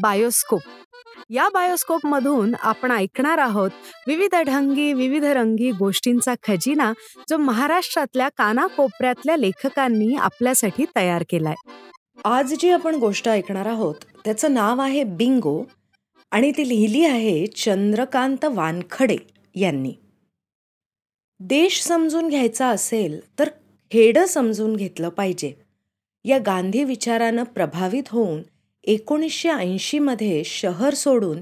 Bioscope. या bioscope मधून आपण ऐकणार आहोत विविध ढंगी विविध रंगी गोष्टींचा खजिना जो महाराष्ट्रातल्या कानाकोपऱ्यातल्या लेखकांनी आपल्यासाठी तयार केलाय. आज जी आपण गोष्ट ऐकणार आहोत त्याचं नाव आहे बिंगो आणि ती लिहिली आहे चंद्रकांत वानखडे यांनी. देश समजून घ्यायचा असेल तर खेडं समजून घेतलं पाहिजे. या गांधी विचारानं प्रभावित होऊन एकोणीसशे ऐंशीमध्ये शहर सोडून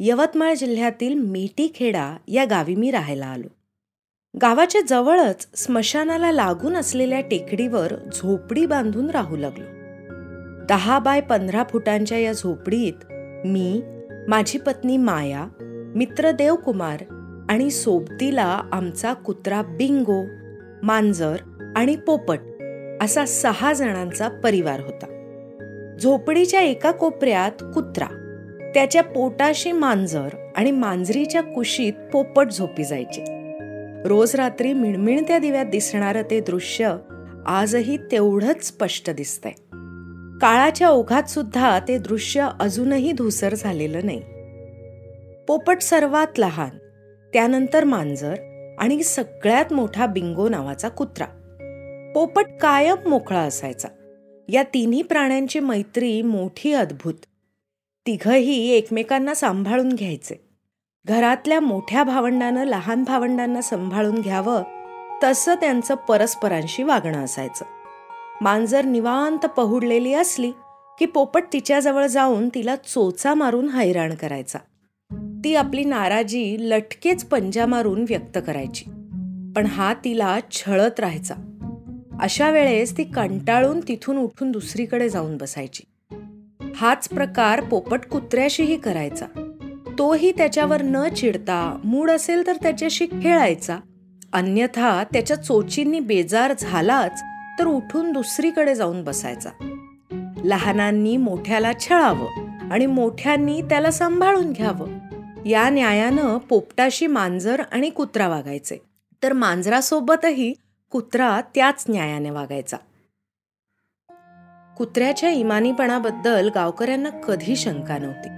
यवतमाळ जिल्ह्यातील मेटीखेडा या गावी मी राहायला आलो. गावाच्या जवळच स्मशानाला लागून असलेल्या टेकडीवर झोपडी बांधून राहू लागलो. दहा बाय पंधरा फुटांच्या या झोपडीत मी माझी पत्नी माया मित्र देवकुमार आणि सोबतीला आमचा कुत्रा बिंगो मांजर आणि पोपट असा सहा जणांचा परिवार होता. झोपडीच्या एका कोपऱ्यात कुत्रा. त्याच्या पोटाशी मांजर आणि मांजरीच्या कुशीत पोपट झोपी जायचे. रोज रात्री मिणमिणत्या दिव्यात दिसणारं ते दृश्य आजही तेवढंच स्पष्ट दिसतंय. काळाच्या ओघात सुद्धा ते दृश्य अजूनही धुसर झालेलं नाही. पोपट सर्वात लहान त्यानंतर मांजर आणि सगळ्यात मोठा बिंगो नावाचा कुत्रा. पोपट कायम मोकळा असायचा. या तिन्ही प्राण्यांची मैत्री मोठी अद्भुत. तिघंही एकमेकांना सांभाळून घ्यायचे. घरातल्या मोठ्या भावंडानं लहान भावंडांना सांभाळून घ्यावं तसं त्यांचं परस्परांशी वागणं असायचं. मांजर निवांत पहुडलेली असली की पोपट तिच्याजवळ जाऊन तिला चोचा मारून हैराण करायचा. ती आपली नाराजी लटकेच पंजा मारून व्यक्त करायची. पण हा तिला छळत राहायचा. अशा वेळेस ती कंटाळून तिथून उठून दुसरीकडे जाऊन बसायची. हाच प्रकार पोपट कुत्र्याशीही करायचा. तोही त्याच्यावर न चिडता मूड असेल तर त्याच्याशी खेळायचा. अन्यथा त्याच्या चोचींनी बेजार झालाच तर उठून दुसरीकडे जाऊन बसायचा. लहानांनी मोठ्याला छळावं आणि मोठ्यांनी त्याला सांभाळून घ्यावं. या न्यायानं पोपटाशी मांजर आणि कुत्रा वागायचे. तर मांजरासोबतही कुत्रा त्याच न्यायाने वागायचा. कुत्र्याच्या इमानीपणाबद्दल गावकऱ्यांना कधी शंका नव्हती.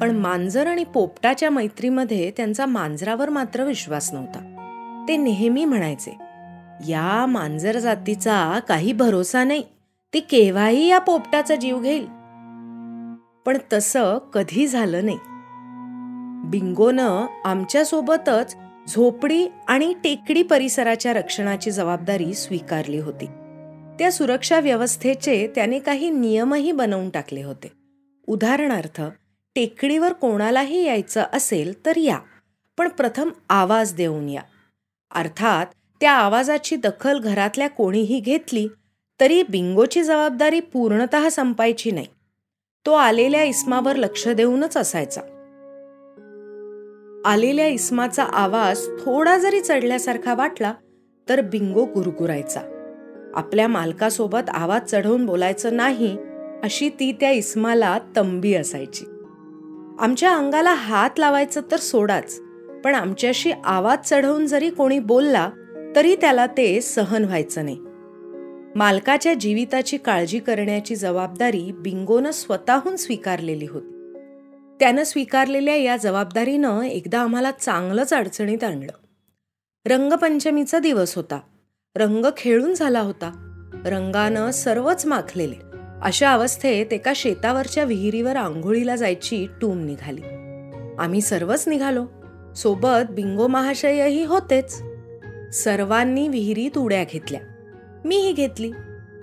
पण मांजर आणि पोपटाच्या मैत्रीमध्ये त्यांचा मांजरावर मात्र विश्वास नव्हता. ते नेहमी म्हणायचे या मांजर जातीचा काही भरोसा नाही. ती केव्हाही या पोपटाचा जीव घेईल. पण तसं कधी झालं नाही. बिंगोनं आमच्यासोबतच झोपडी आणि टेकडी परिसराच्या रक्षणाची जबाबदारी स्वीकारली होती. त्या सुरक्षा व्यवस्थेचे त्याने काही नियमही बनवून टाकले होते. उदाहरणार्थ टेकडीवर कोणालाही यायचं असेल तर या पण प्रथम आवाज देऊन या. अर्थात त्या आवाजाची दखल घरातल्या कोणीही घेतली तरी बिंगोची जबाबदारी पूर्णत संपायची नाही. तो आलेल्या इस्मावर लक्ष देऊनच असायचा. आलेल्या इस्माचा आवाज थोडा जरी चढल्यासारखा वाटला तर बिंगो गुरगुरायचा. आपल्या मालकासोबत आवाज चढवून बोलायचं नाही अशी ती त्या इस्माला तंबी असायची. आमच्या अंगाला हात लावायचं तर सोडाच पण आमच्याशी आवाज चढवून जरी कोणी बोलला तरी त्याला ते सहन व्हायचं नाही. मालकाच्या जीविताची काळजी करण्याची जबाबदारी बिंगोनं स्वतःहून स्वीकारलेली होती. त्यानं स्वीकारलेल्या या जबाबदारीनं एकदा आम्हाला चांगलंच अडचणीत आणलं. रंगपंचमीचा दिवस होता. रंग खेळून झाला होता. रंगानं सर्वच माखलेले. अशा अवस्थेत एका शेतावरच्या विहिरीवर आंघोळीला जायची टूम निघाली. आम्ही सर्वच निघालो. सोबत बिंगो महाशयही होतेच. सर्वांनी विहिरीत उड्या घेतल्या. मीही घेतली.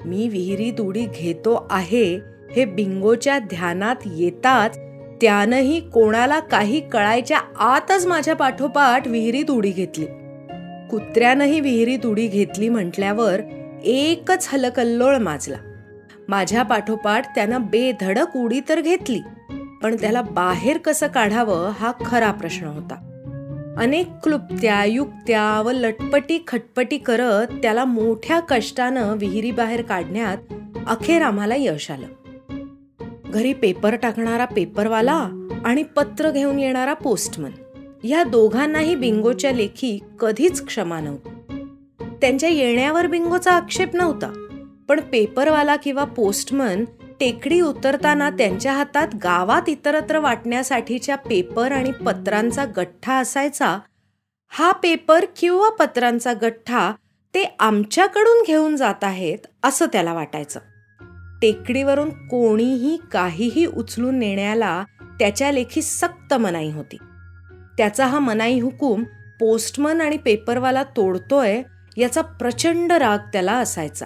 मी विहिरीत उडी घेतो आहे हे बिंगोच्या ध्यानात येताच त्यानंही कोणाला काही कळायच्या आतच माझ्या पाठोपाठ विहिरीत उडी घेतली. कुत्र्यानंही विहिरीत उडी घेतली म्हटल्यावर एकच हलकल्लोळ माजला. माझ्या पाठोपाठ त्यानं बेधडक उडी तर घेतली पण त्याला बाहेर कसं काढावं हा खरा प्रश्न होता. अनेक क्लुप्त्या युक्त्या व लटपटी खटपटी करत त्याला मोठ्या कष्टानं विहिरीबाहेर काढण्यात अखेर आम्हाला यश आलं. घरी पेपर टाकणारा पेपरवाला आणि पत्र घेऊन येणारा पोस्टमन. या दोघांनाही बिंगोच्या लेखी कधीच क्षमा नव्हती. त्यांच्या येण्यावर बिंगोचा आक्षेप नव्हता पण पेपरवाला किंवा पोस्टमन टेकडी उतरताना त्यांच्या हातात गावात इतरत्र वाटण्यासाठीच्या पेपर आणि पत्रांचा गठ्ठा असायचा हा पेपर किंवा पत्रांचा गठ्ठा ते आमच्याकडून घेऊन जात आहेत असं त्याला वाटायचं. टेकडीवरून कोणीही काहीही उचलून नेण्याला त्याच्या लेखी सक्त मनाई होती. त्याचा हा मनाई हुकूम पोस्टमन आणि पेपरवाला तोडतोय याचा प्रचंड राग त्याला असायचा.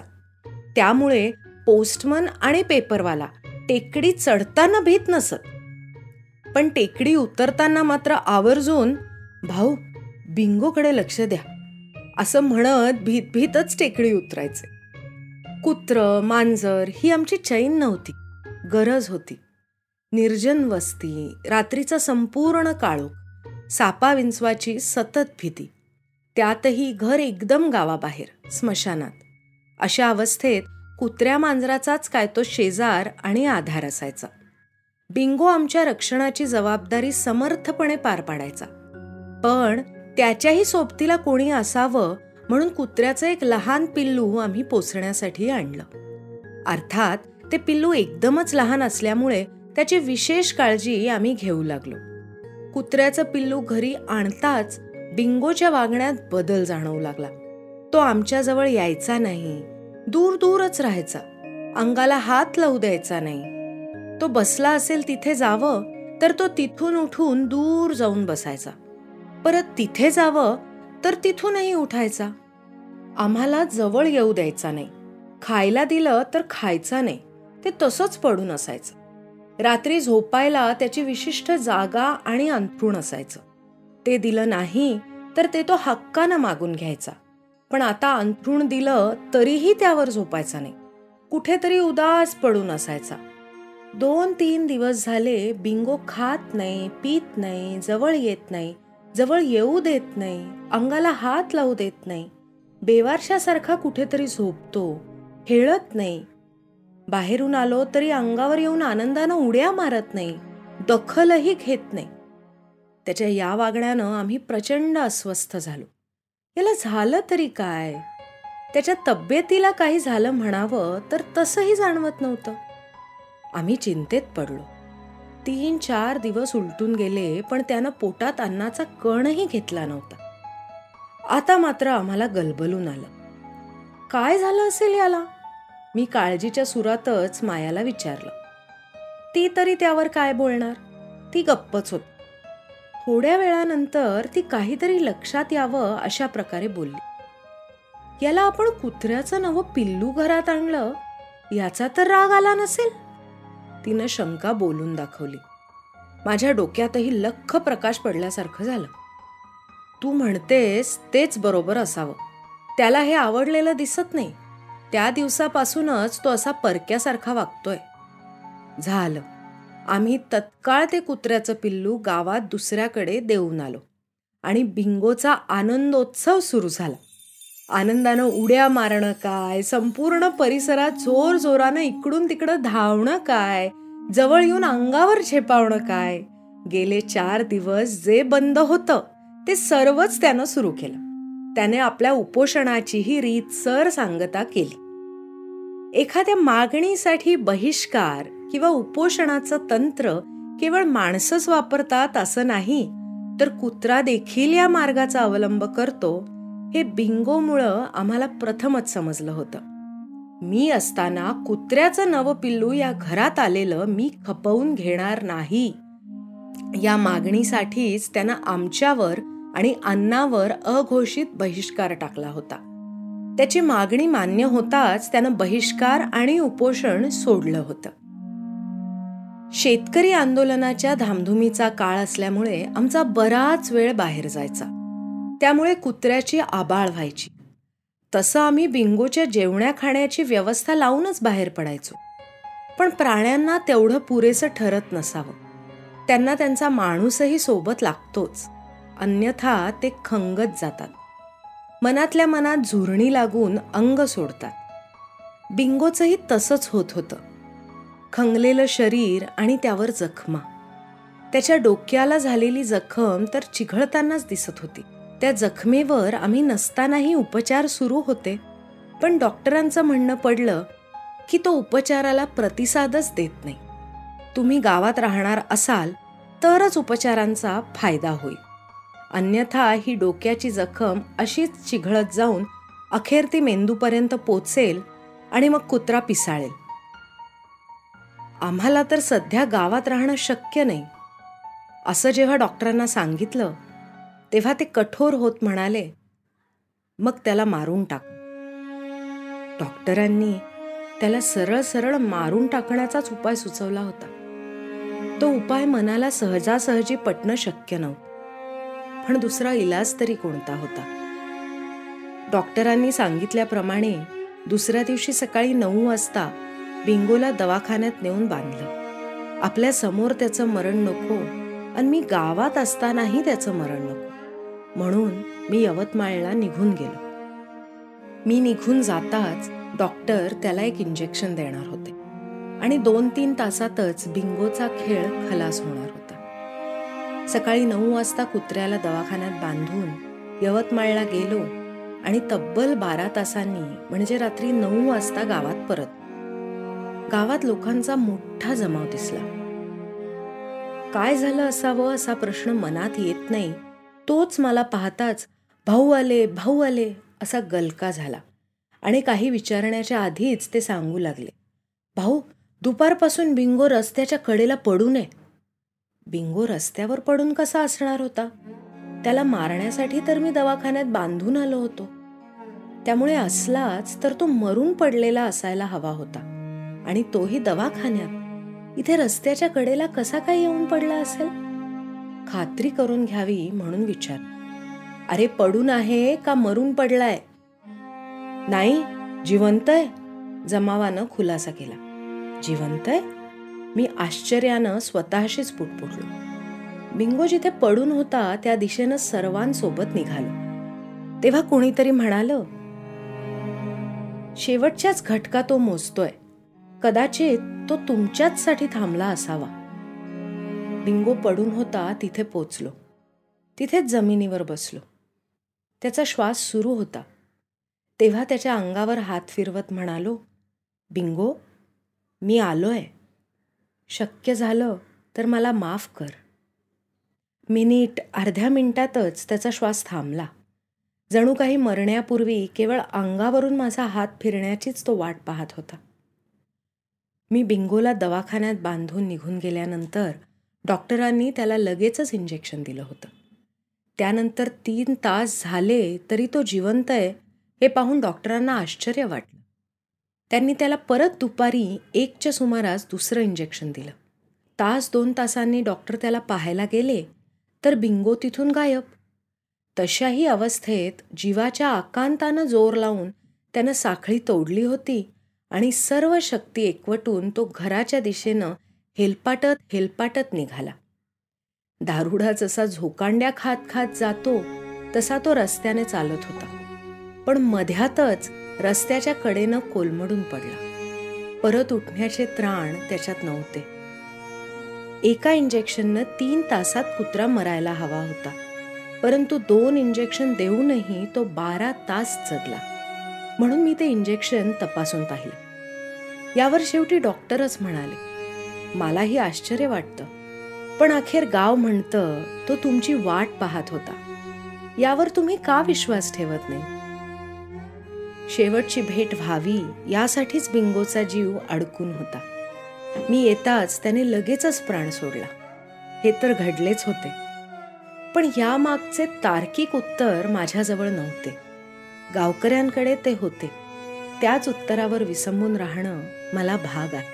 त्यामुळे पोस्टमन आणि पेपरवाला टेकडी चढताना भीत नसत. पण टेकडी उतरताना मात्र आवर्जून भाऊ बिंगोकडे लक्ष द्या. असं म्हणत भीत भीतच टेकडी उतरायचे. कुत्र मांजर ही आमची चैन नव्हती. गरज होती. निर्जन वस्ती रात्रीचा संपूर्ण काळोख सापा विंचवाची सतत भीती. त्यातही घर एकदम गावाबाहेर स्मशानात. अशा अवस्थेत कुत्र्या मांजराचाच काय तो शेजार आणि आधार असायचा. बिंगो आमच्या रक्षणाची जबाबदारी समर्थपणे पार पाडायचा. पण त्याच्याही सोबतीला कोणी असावं म्हणून कुत्र्याचं एक लहान पिल्लू आम्ही पोचण्यासाठी आणलं. अर्थात ते पिल्लू एकदमच लहान असल्यामुळे त्याची विशेष काळजी आम्ही घेऊ लागलो. कुत्र्याचं पिल्लू घरी आणताच बिंगोच्या वागण्यात बदल जाणवू लागला. तो आमच्याजवळ यायचा नाही दूर दूरच राहायचा. अंगाला हात लावू द्यायचा नाही. तो बसला असेल तिथे जावं तर तो तिथून उठून दूर जाऊन बसायचा. परत तिथे जावं तर तिथूनही उठायचा. आम्हाला जवळ येऊ द्यायचा नाही. खायला दिलं तर खायचा नाही. ते तसंच पडून असायचं. रात्री झोपायला त्याची विशिष्ट जागा आणि अंथरूण असायचं. ते दिलं नाही तर ते तो हक्कानं मागून घ्यायचा. पण आता अंथरूण दिलं तरीही त्यावर झोपायचा नाही. कुठेतरी उदास पडून असायचा. दोन तीन दिवस झाले बिंगो खात नाही पित नाही जवळ येत नाही. जवळ येऊ देत नाही अंगाला हात लावू देत नाही. बेवारशासारखा कुठेतरी झोपतो खेळत नाही. बाहेरून आलो तरी अंगावर येऊन आनंदानं उड्या मारत नाही दखलही घेत नाही. त्याच्या या वागण्यानं आम्ही प्रचंड अस्वस्थ झालो. याला झालं तरी काय? त्याच्या तब्येतीला काही झालं म्हणावं तर तसंही जाणवत नव्हतं. आम्ही चिंतेत पडलो. तीन चार दिवस उलटून गेले पण त्यानं पोटात अन्नाचा कणही घेतला नव्हता. आता मात्र आम्हाला गलबलून आलं. काय झालं असेल याला? मी काळजीच्या सुरातच मायाला विचारलं. ती तरी त्यावर काय बोलणार? ती गप्पच होती. थोड्या वेळानंतर ती काहीतरी लक्षात यावं अशा प्रकारे बोलली. याला आपण कुत्र्याचं नवं पिल्लू घरात आणलं? याचा तर राग आला नसेल? तिनं शंका बोलून दाखवली. माझ्या डोक्यातही लख प्रकाश पडल्यासारखं झालं. तू म्हणतेस तेच बरोबर असावं. त्याला हे आवडलेलं दिसत नाही. त्या दिवसापासूनच तो असा परक्यासारखा वागतोय. झालं. आम्ही तत्काळ ते कुत्र्याचं पिल्लू गावात दुसऱ्याकडे देऊन आलो. आणि बिंगोचा आनंदोत्सव सुरू झाला. आनंदानं उड्या मारणं काय? संपूर्ण परिसरात जोर जोरानं इकडून तिकडं धावणं काय? जवळ येऊन अंगावर झेपावणं काय? गेले चार दिवस जे बंद होतं ते सर्वच त्यानं सुरू केलं. त्याने आपल्या उपोषणाचीही रीतसर सांगता केली. एखाद्या मागणीसाठी बहिष्कार किंवा उपोषणाचं तंत्र केवळ माणसंच वापरतात असं नाही तर कुत्रा देखील या मार्गाचा अवलंब करतो. हे बिंगोमुळं आम्हाला प्रथमच समजलं होतं. मी असताना कुत्र्याचं नवं पिल्लू या घरात आलेलं मी खपवून घेणार नाही. या मागणीसाठीच त्यानं आमच्यावर आणि अन्नावर अघोषित बहिष्कार टाकला होता. त्याची मागणी मान्य होताच त्यानं बहिष्कार आणि उपोषण सोडलं होतं. शेतकरी आंदोलनाच्या धामधुमीचा काळ असल्यामुळे आमचा बराच वेळ बाहेर जायचा. त्यामुळे कुत्र्याची आबाळ व्हायची. तसं आम्ही बिंगोच्या जेवण्या खाण्याची व्यवस्था लावूनच बाहेर पडायचो. पण प्राण्यांना तेवढं पुरेसं ठरत नसावं. त्यांना त्यांचा माणूसही सोबत लागतोच. अन्यथा ते खंगत जातात. मनातल्या मनात झुरणी लागून अंग सोडतात. बिंगोचंही तसंच होत होतं. खंगलेलं शरीर आणि त्यावर जखमा. त्याच्या डोक्याला झालेली जखम तर चिघळतानाच दिसत होती. त्या जखमेवर आम्ही नसतानाही उपचार सुरू होते. पण डॉक्टरांचं म्हणणं पडलं की तो उपचाराला प्रतिसादच देत नाही. तुम्ही गावात राहणार असाल तरच उपचारांचा फायदा होईल. अन्यथा ही डोक्याची जखम अशीच चिघळत जाऊन अखेर ती मेंदूपर्यंत पोचेल आणि मग कुत्रा पिसाळेल. आम्हाला तर सध्या गावात राहणं शक्य नाही. असं जेव्हा डॉक्टरांना सांगितलं तेव्हा ते कठोर होत म्हणाले मग त्याला मारून टाक. डॉक्टरांनी त्याला सरळ सरळ मारून टाकण्याचाच उपाय सुचवला होता. तो उपाय मनाला सहजासहजी पटणं शक्य नव्हतं पण दुसरा इलाज तरी कोणता होता? डॉक्टरांनी सांगितल्याप्रमाणे दुसऱ्या दिवशी सकाळी नऊ वाजता बिंगोला दवाखान्यात नेऊन बांधलं. आपल्यासमोर त्याचं मरण नको आणि मी गावात असतानाही त्याचं मरण नको. म्हणून मी यवतमाळला निघून गेलो. मी निघून जाताच डॉक्टर त्याला एक इंजेक्शन देणार होते. आणि दोन तीन तासातच बिंगोचा खेळ खलास होणार होता. सकाळी नऊ वाजता कुत्र्याला दवाखान्यात बांधून यवतमाळला गेलो आणि तब्बल बारा तासांनी म्हणजे रात्री नऊ वाजता गावात परत. गावात लोकांचा मोठा जमाव दिसला. काय झालं असावं असा प्रश्न मनात येत नाही तोच मला पाहताच भाऊ आले भाऊ आले असा गलका झाला. आणि काही विचारण्याच्या आधीच ते सांगू लागले. भाऊ दुपारपासून बिंगो रस्त्याच्या कडेला पडू नये. बिंगो रस्त्यावर पडून कसा असणार होता? त्याला मारण्यासाठी तर मी दवाखान्यात बांधून आलो होतो. त्यामुळे असलाच तर तो मरून पडलेला असायला हवा होता. आणि तोही दवाखान्यात. इथे रस्त्याच्या कडेला कसा काय येऊन पडला असेल? खात्री करून घ्यावी म्हणून विचार. अरे पडून आहे का मरून पडलाय? नाही जिवंत आहे जमावानं खुलासा केला. जिवंत आहे? मी आश्चर्यानं स्वतःशीच पुटपुटलो बिंगो जिथे पडून होता त्या दिशेनं सर्वांसोबत निघालो. तेव्हा कोणीतरी म्हणालं शेवटच्याच घटका तो मोजतोय. कदाचित तो तुमच्याचसाठी थांबला असावा. बिंगो पडून होता तिथे पोचलो. तिथेच जमिनीवर बसलो. त्याचा श्वास सुरू होता. तेव्हा त्याच्या अंगावर हात फिरवत म्हणालो बिंगो मी आलो आहे शक्य झालं तर मला माफ कर. मिनिट अर्ध्या मिनिटातच त्याचा श्वास थांबला. जणू काही मरण्यापूर्वी केवळ अंगावरून माझा हात फिरण्याचीच तो वाट पाहत होता. मी बिंगोला दवाखान्यात बांधून निघून गेल्यानंतर डॉक्टरांनी त्याला लगेचच इंजेक्शन दिलं होतं. त्यानंतर तीन तास झाले तरी तो जिवंत आहे हे पाहून डॉक्टरांना आश्चर्य वाटलं. त्यांनी त्याला परत दुपारी एकच्या सुमारास दुसरं इंजेक्शन दिलं. तास दोन तासांनी डॉक्टर त्याला पाहायला गेले तर बिंगो तिथून गायब. तशाही अवस्थेत जीवाच्या आकांतानं जोर लावून त्यानं साखळी तोडली होती आणि सर्व शक्ती एकवटून तो घराच्या दिशेनं हेलपाटत हेलपाटत निघाला. दारुडा जसा झोकांड्या खात खात जातो तसा तो रस्त्याने चालत होता. पण मध्यातच रस्त्याच्या कडेनं कोलमडून पडला. परत उठण्याचे त्राण त्याच्यात नव्हते. एका इंजेक्शननं तीन तासात कुत्रा मरायला हवा होता. परंतु दोन इंजेक्शन देऊनही तो बारा तास जगला. म्हणून मी ते इंजेक्शन तपासून पाहिले. यावर शेवटी डॉक्टरच म्हणाले मलाही आश्चर्य वाटतं. पण अखेर गाव म्हणतं तो तुमची वाट पाहत होता. यावर तुम्ही का विश्वास ठेवत नाही? शेवटची भेट व्हावी यासाठीच बिंगोचा जीव अडकून होता. मी येताच त्याने लगेचच प्राण सोडला. हे तर घडलेच होते. पण यामागचे तार्किक उत्तर माझ्याजवळ नव्हते. गावकऱ्यांकडे ते होते. त्याच उत्तरावर विसंबून राहणं मला भाग आहे